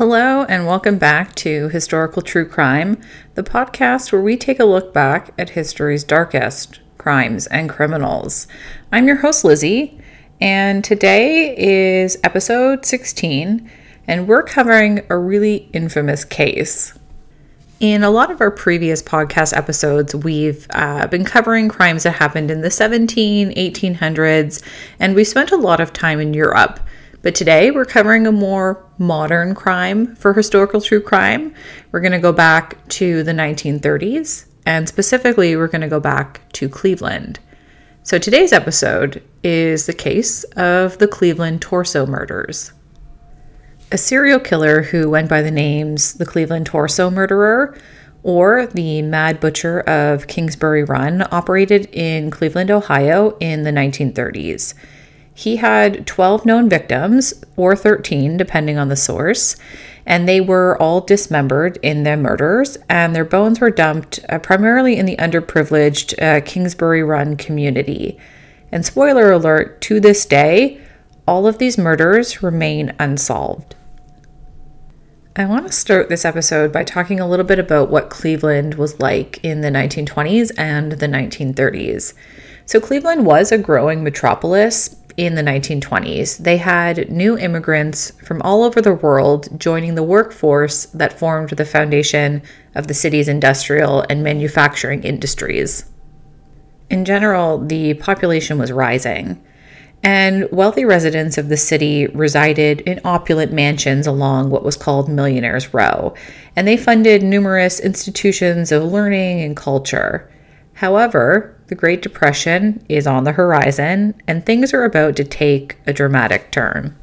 Hello, and welcome back to Historical True Crime, the podcast where we take a look back at history's darkest crimes and criminals. I'm your host, Lizzie, and today is episode 16, and we're covering a really infamous case. In a lot of our previous podcast episodes, we've uh, been covering crimes that happened in the 17, 1800s, and we spent a lot of time in Europe. But today we're covering a more modern crime for historical true crime. We're going to go back to the 1930s, and specifically, we're going to go back to Cleveland. So today's episode is the case of the Cleveland Torso murders. A serial killer who went by the names the Cleveland Torso Murderer or the Mad Butcher of Kingsbury Run operated in Cleveland, Ohio in the 1930s. He had 12 known victims, or 13, depending on the source, and they were all dismembered in their murders, and their bones were dumped uh, primarily in the underprivileged uh, Kingsbury Run community. And spoiler alert, to this day, all of these murders remain unsolved. I want to start this episode by talking a little bit about what Cleveland was like in the 1920s and the 1930s. So, Cleveland was a growing metropolis in the 1920s. They had new immigrants from all over the world joining the workforce that formed the foundation of the city's industrial and manufacturing industries. In general, the population was rising, and wealthy residents of the city resided in opulent mansions along what was called Millionaires Row, and they funded numerous institutions of learning and culture. However, the Great Depression is on the horizon, and things are about to take a dramatic turn.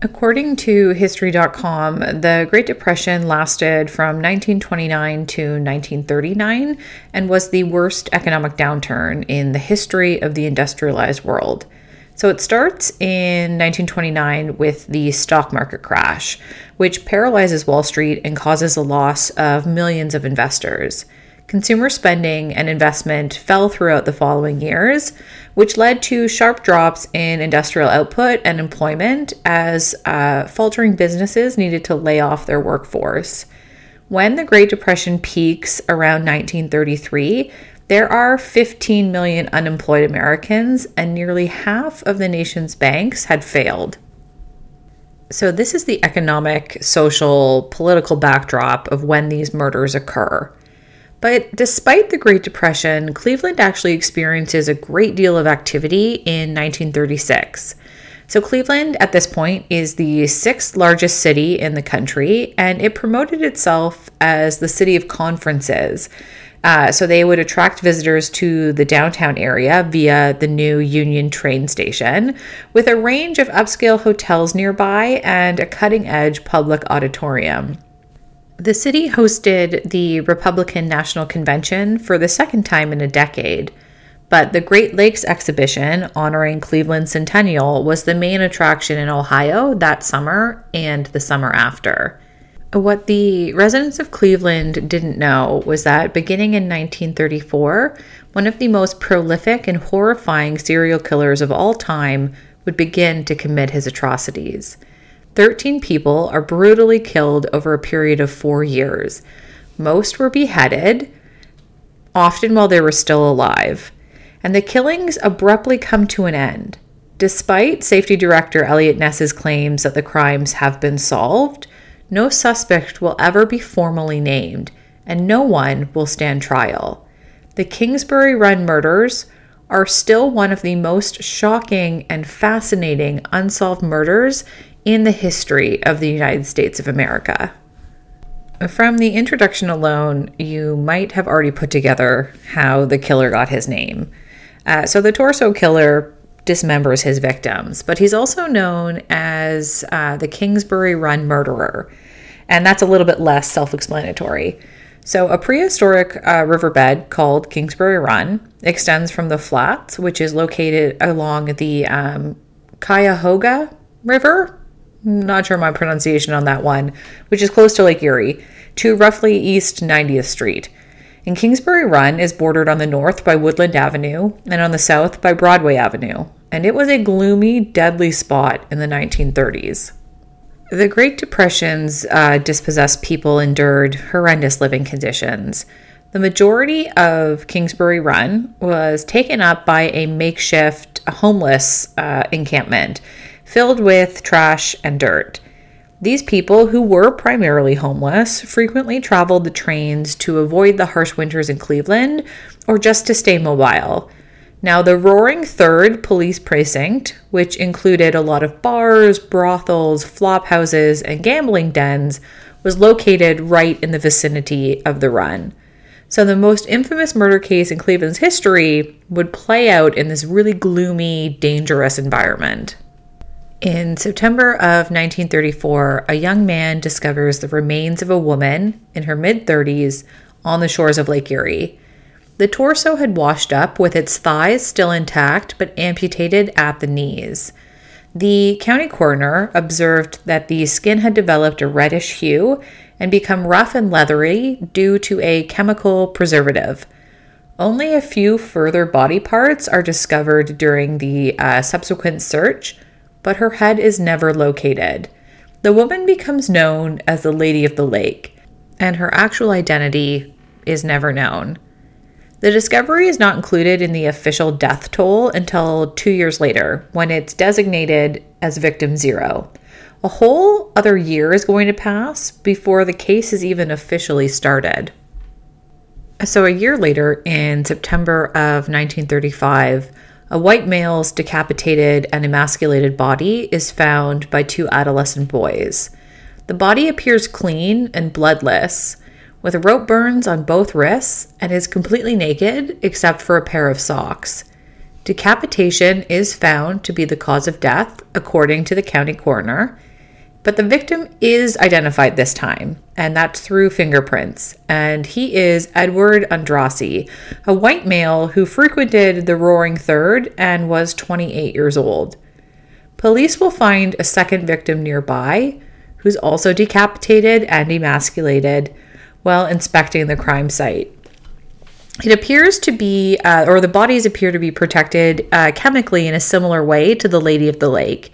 According to History.com, the Great Depression lasted from 1929 to 1939 and was the worst economic downturn in the history of the industrialized world. So it starts in 1929 with the stock market crash, which paralyzes Wall Street and causes a loss of millions of investors. Consumer spending and investment fell throughout the following years, which led to sharp drops in industrial output and employment as uh, faltering businesses needed to lay off their workforce. When the Great Depression peaks around 1933, there are 15 million unemployed Americans, and nearly half of the nation's banks had failed. So, this is the economic, social, political backdrop of when these murders occur. But despite the Great Depression, Cleveland actually experiences a great deal of activity in 1936. So, Cleveland at this point is the sixth largest city in the country, and it promoted itself as the city of conferences. Uh, so, they would attract visitors to the downtown area via the new Union train station, with a range of upscale hotels nearby and a cutting edge public auditorium. The city hosted the Republican National Convention for the second time in a decade, but the Great Lakes exhibition honoring Cleveland's centennial was the main attraction in Ohio that summer and the summer after. What the residents of Cleveland didn't know was that beginning in 1934, one of the most prolific and horrifying serial killers of all time would begin to commit his atrocities. 13 people are brutally killed over a period of four years. Most were beheaded, often while they were still alive. And the killings abruptly come to an end. Despite Safety Director Eliot Ness's claims that the crimes have been solved, no suspect will ever be formally named, and no one will stand trial. The Kingsbury Run murders are still one of the most shocking and fascinating unsolved murders in the history of the United States of America. From the introduction alone, you might have already put together how the killer got his name. Uh, so, the torso killer dismembers his victims, but he's also known as uh, the Kingsbury Run murderer, and that's a little bit less self explanatory. So, a prehistoric uh, riverbed called Kingsbury Run extends from the Flats, which is located along the um, Cuyahoga River not sure my pronunciation on that one, which is close to Lake Erie, to roughly East 90th Street. And Kingsbury Run is bordered on the north by Woodland Avenue and on the south by Broadway Avenue, and it was a gloomy, deadly spot in the 1930s. The Great Depression's uh, dispossessed people endured horrendous living conditions. The majority of Kingsbury Run was taken up by a makeshift homeless uh, encampment filled with trash and dirt. These people, who were primarily homeless, frequently traveled the trains to avoid the harsh winters in Cleveland or just to stay mobile. Now, the Roaring Third police precinct, which included a lot of bars, brothels, flop houses, and gambling dens, was located right in the vicinity of the run. So, the most infamous murder case in Cleveland's history would play out in this really gloomy, dangerous environment. In September of 1934, a young man discovers the remains of a woman in her mid 30s on the shores of Lake Erie. The torso had washed up with its thighs still intact but amputated at the knees. The county coroner observed that the skin had developed a reddish hue and become rough and leathery due to a chemical preservative. Only a few further body parts are discovered during the uh, subsequent search, but her head is never located. The woman becomes known as the Lady of the Lake, and her actual identity is never known. The discovery is not included in the official death toll until two years later, when it's designated as victim zero. A whole other year is going to pass before the case is even officially started. So, a year later, in September of 1935, a white male's decapitated and emasculated body is found by two adolescent boys. The body appears clean and bloodless, with rope burns on both wrists, and is completely naked except for a pair of socks. Decapitation is found to be the cause of death, according to the county coroner, but the victim is identified this time, and that's through fingerprints. And he is Edward Andrassy, a white male who frequented the Roaring Third and was 28 years old. Police will find a second victim nearby, who's also decapitated and emasculated, while inspecting the crime site. It appears to be, uh, or the bodies appear to be protected uh, chemically in a similar way to the Lady of the Lake.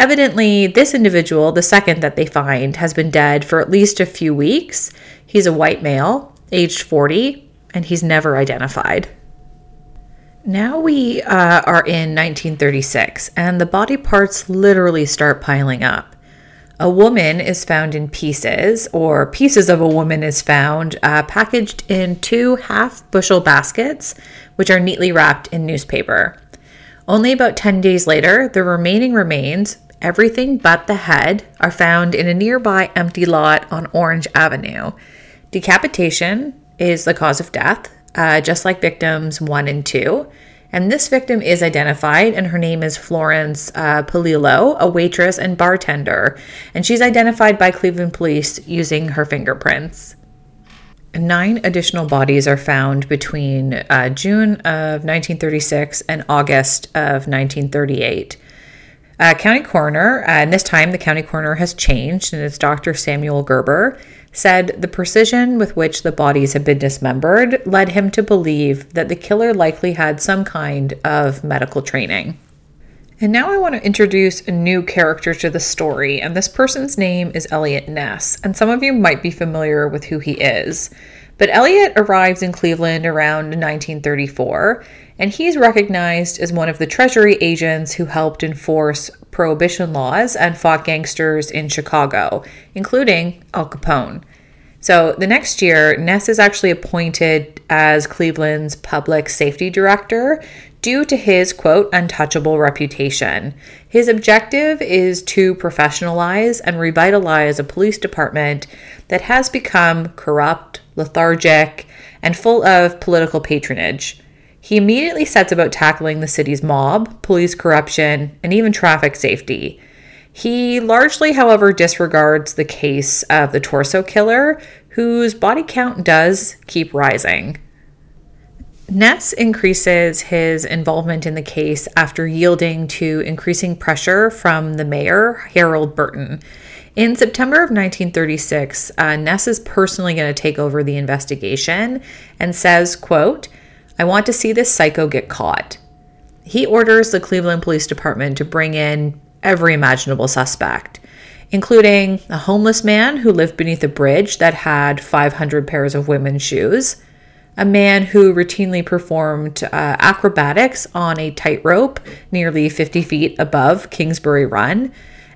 Evidently, this individual, the second that they find, has been dead for at least a few weeks. He's a white male, aged 40, and he's never identified. Now we uh, are in 1936, and the body parts literally start piling up. A woman is found in pieces, or pieces of a woman is found uh, packaged in two half bushel baskets, which are neatly wrapped in newspaper. Only about 10 days later, the remaining remains, everything but the head, are found in a nearby empty lot on Orange Avenue. Decapitation is the cause of death, uh, just like victims one and two. And this victim is identified, and her name is Florence uh, Polillo, a waitress and bartender. And she's identified by Cleveland police using her fingerprints. Nine additional bodies are found between uh, June of 1936 and August of 1938. Uh, county coroner, uh, and this time the county coroner has changed, and it's Dr. Samuel Gerber, said the precision with which the bodies had been dismembered led him to believe that the killer likely had some kind of medical training. And now I want to introduce a new character to the story, and this person's name is Eliot Ness, and some of you might be familiar with who he is. But Eliot arrives in Cleveland around 1934, and he's recognized as one of the Treasury agents who helped enforce prohibition laws and fought gangsters in Chicago, including Al Capone. So the next year, Ness is actually appointed as Cleveland's public safety director due to his quote untouchable reputation. His objective is to professionalize and revitalize a police department that has become corrupt, lethargic, and full of political patronage. He immediately sets about tackling the city's mob, police corruption, and even traffic safety. He largely, however, disregards the case of the torso killer, whose body count does keep rising. Ness increases his involvement in the case after yielding to increasing pressure from the mayor, Harold Burton. In September of 1936, uh, Ness is personally going to take over the investigation and says, quote, I want to see this psycho get caught. He orders the Cleveland Police Department to bring in every imaginable suspect. including a homeless man who lived beneath a bridge that had 500 pairs of women's shoes, a man who routinely performed uh, acrobatics on a tightrope nearly 50 feet above Kingsbury Run,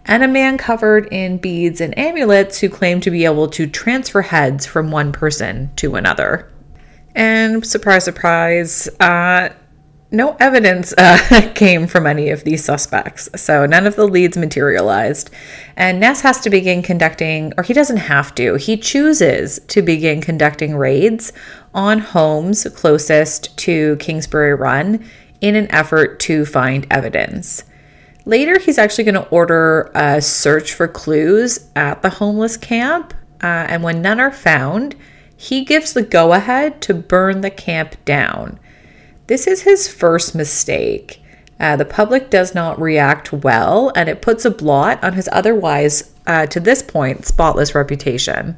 and a man covered in beads and amulets who claimed to be able to transfer heads from one person to another. And surprise, surprise, uh, no evidence uh, came from any of these suspects, so none of the leads materialized. And Ness has to begin conducting, or he doesn't have to, he chooses to begin conducting raids on homes closest to Kingsbury Run in an effort to find evidence. Later, he's actually going to order a search for clues at the homeless camp, uh, and when none are found, he gives the go ahead to burn the camp down. This is his first mistake. Uh, the public does not react well, and it puts a blot on his otherwise, uh, to this point, spotless reputation.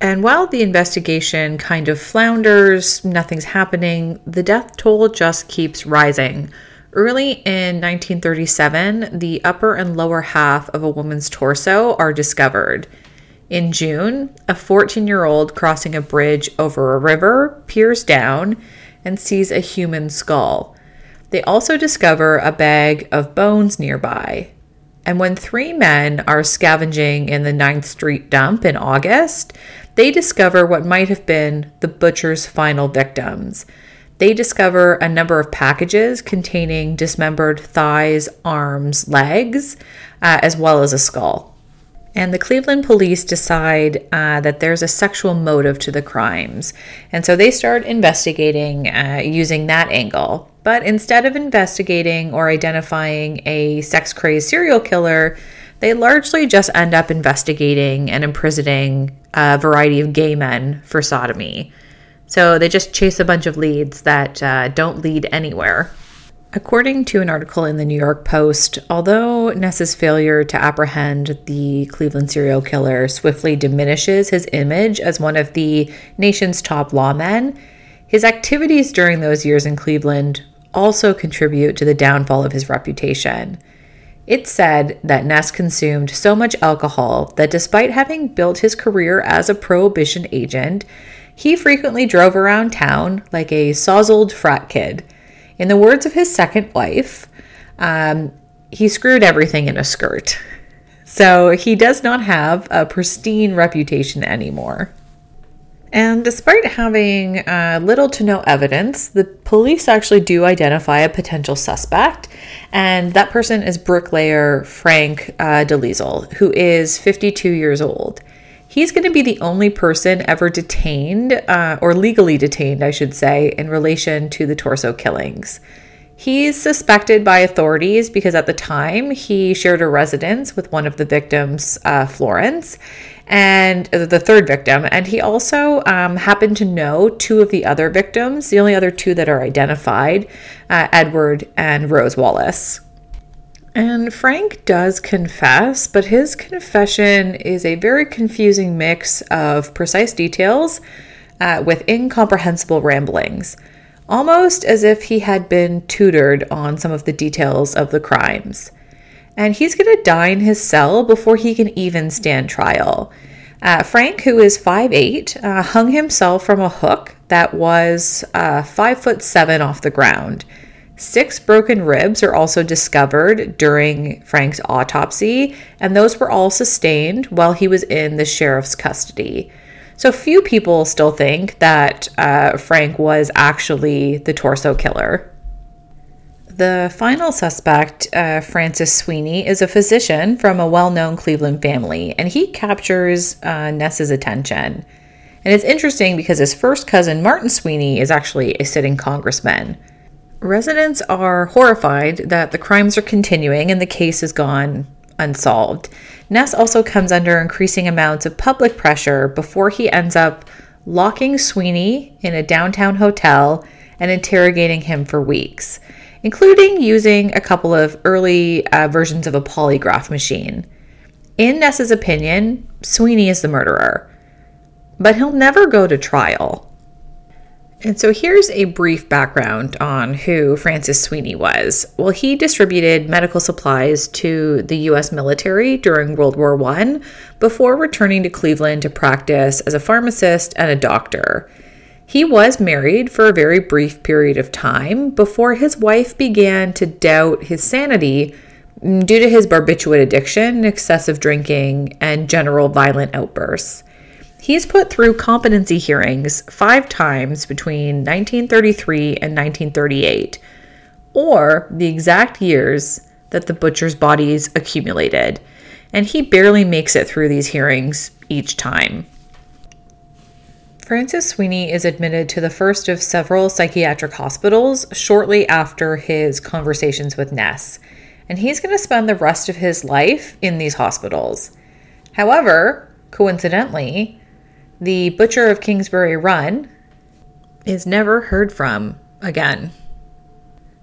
And while the investigation kind of flounders, nothing's happening, the death toll just keeps rising. Early in 1937, the upper and lower half of a woman's torso are discovered. In June, a 14 year old crossing a bridge over a river peers down and sees a human skull. They also discover a bag of bones nearby. And when three men are scavenging in the 9th Street dump in August, they discover what might have been the butcher's final victims. They discover a number of packages containing dismembered thighs, arms, legs, uh, as well as a skull. And the Cleveland police decide uh, that there's a sexual motive to the crimes. And so they start investigating uh, using that angle. But instead of investigating or identifying a sex crazed serial killer, they largely just end up investigating and imprisoning a variety of gay men for sodomy. So they just chase a bunch of leads that uh, don't lead anywhere. According to an article in the New York Post, although Ness's failure to apprehend the Cleveland serial killer swiftly diminishes his image as one of the nation's top lawmen, his activities during those years in Cleveland also contribute to the downfall of his reputation. It's said that Ness consumed so much alcohol that despite having built his career as a prohibition agent, he frequently drove around town like a sozzled frat kid in the words of his second wife, um, he screwed everything in a skirt. So he does not have a pristine reputation anymore. And despite having uh, little to no evidence, the police actually do identify a potential suspect, and that person is bricklayer Frank uh, Dolezal, who is 52 years old. He's going to be the only person ever detained, uh, or legally detained, I should say, in relation to the torso killings. He's suspected by authorities because at the time he shared a residence with one of the victims, uh, Florence, and uh, the third victim. And he also um, happened to know two of the other victims, the only other two that are identified, uh, Edward and Rose Wallace. And Frank does confess, but his confession is a very confusing mix of precise details uh, with incomprehensible ramblings, almost as if he had been tutored on some of the details of the crimes. And he's going to die in his cell before he can even stand trial. Uh, Frank, who is 5'8, uh, hung himself from a hook that was uh, 5 foot 7 off the ground. Six broken ribs are also discovered during Frank's autopsy, and those were all sustained while he was in the sheriff's custody. So few people still think that uh, Frank was actually the torso killer. The final suspect, uh, Francis Sweeney, is a physician from a well known Cleveland family, and he captures uh, Ness's attention. And it's interesting because his first cousin, Martin Sweeney, is actually a sitting congressman. Residents are horrified that the crimes are continuing and the case is gone unsolved. Ness also comes under increasing amounts of public pressure before he ends up locking Sweeney in a downtown hotel and interrogating him for weeks, including using a couple of early uh, versions of a polygraph machine. In Ness's opinion, Sweeney is the murderer, but he'll never go to trial. And so here's a brief background on who Francis Sweeney was. Well, he distributed medical supplies to the US military during World War I before returning to Cleveland to practice as a pharmacist and a doctor. He was married for a very brief period of time before his wife began to doubt his sanity due to his barbiturate addiction, excessive drinking, and general violent outbursts. He's put through competency hearings five times between 1933 and 1938, or the exact years that the butcher's bodies accumulated, and he barely makes it through these hearings each time. Francis Sweeney is admitted to the first of several psychiatric hospitals shortly after his conversations with Ness, and he's going to spend the rest of his life in these hospitals. However, coincidentally, the butcher of Kingsbury Run is never heard from again.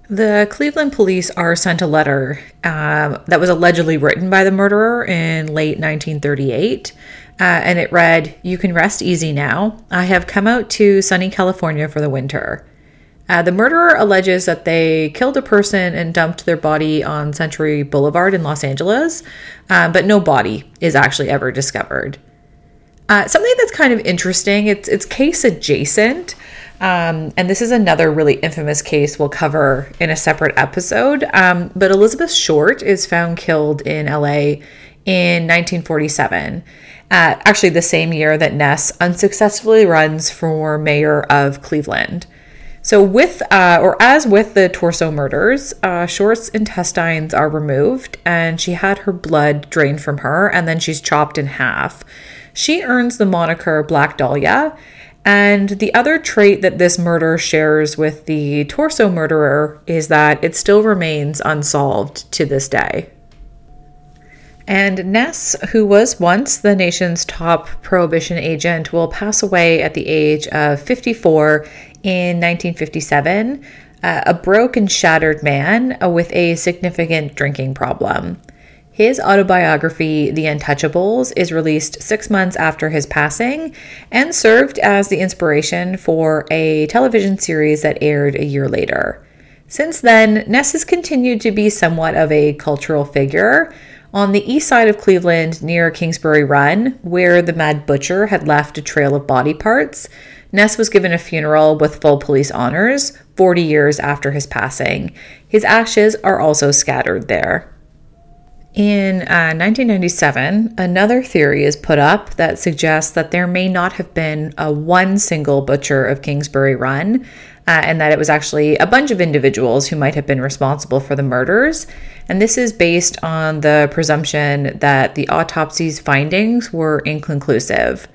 The Cleveland police are sent a letter uh, that was allegedly written by the murderer in late 1938. Uh, and it read, You can rest easy now. I have come out to sunny California for the winter. Uh, the murderer alleges that they killed a person and dumped their body on Century Boulevard in Los Angeles, uh, but no body is actually ever discovered. Uh, something that's kind of interesting, it's, it's case adjacent. Um, and this is another really infamous case we'll cover in a separate episode. Um, but Elizabeth Short is found killed in LA in 1947. Uh, actually, the same year that Ness unsuccessfully runs for mayor of Cleveland. So, with uh, or as with the torso murders, uh, Short's intestines are removed and she had her blood drained from her and then she's chopped in half. She earns the moniker Black Dahlia. And the other trait that this murder shares with the torso murderer is that it still remains unsolved to this day. And Ness, who was once the nation's top prohibition agent, will pass away at the age of 54 in 1957, uh, a broke and shattered man uh, with a significant drinking problem. His autobiography, The Untouchables, is released six months after his passing and served as the inspiration for a television series that aired a year later. Since then, Ness has continued to be somewhat of a cultural figure. On the east side of Cleveland, near Kingsbury Run, where the Mad Butcher had left a trail of body parts, Ness was given a funeral with full police honors 40 years after his passing. His ashes are also scattered there. In uh, 1997, another theory is put up that suggests that there may not have been a one single butcher of Kingsbury Run, uh, and that it was actually a bunch of individuals who might have been responsible for the murders. And this is based on the presumption that the autopsy's findings were inconclusive.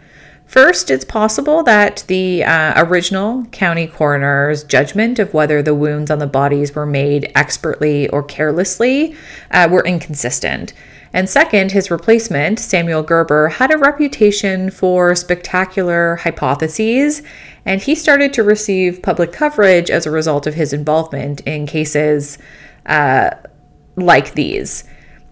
First, it's possible that the uh, original county coroner's judgment of whether the wounds on the bodies were made expertly or carelessly uh, were inconsistent. And second, his replacement, Samuel Gerber, had a reputation for spectacular hypotheses, and he started to receive public coverage as a result of his involvement in cases uh, like these.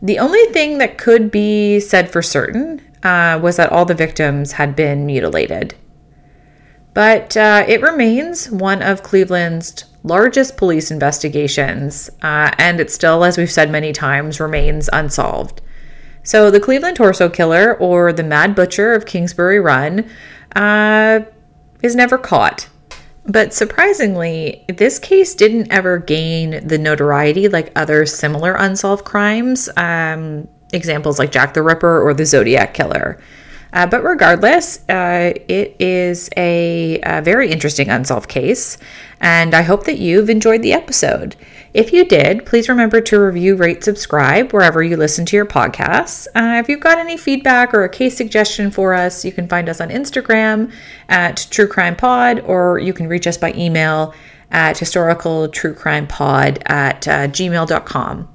The only thing that could be said for certain uh, was that all the victims had been mutilated. But uh, it remains one of Cleveland's largest police investigations, uh, and it still, as we've said many times, remains unsolved. So, the Cleveland Torso Killer, or the Mad Butcher of Kingsbury Run, uh, is never caught. But surprisingly, this case didn't ever gain the notoriety like other similar unsolved crimes. Um, examples like Jack the Ripper or the Zodiac Killer. Uh, but regardless, uh, it is a, a, very interesting unsolved case, and I hope that you've enjoyed the episode. If you did, please remember to review, rate, subscribe wherever you listen to your podcasts. Uh, if you've got any feedback or a case suggestion for us, you can find us on Instagram at True Crime Pod, or you can reach us by email at historicaltruecrimepod at uh, gmail.com.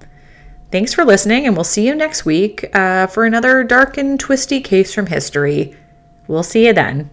Thanks for listening, and we'll see you next week uh, for another dark and twisty case from history. We'll see you then.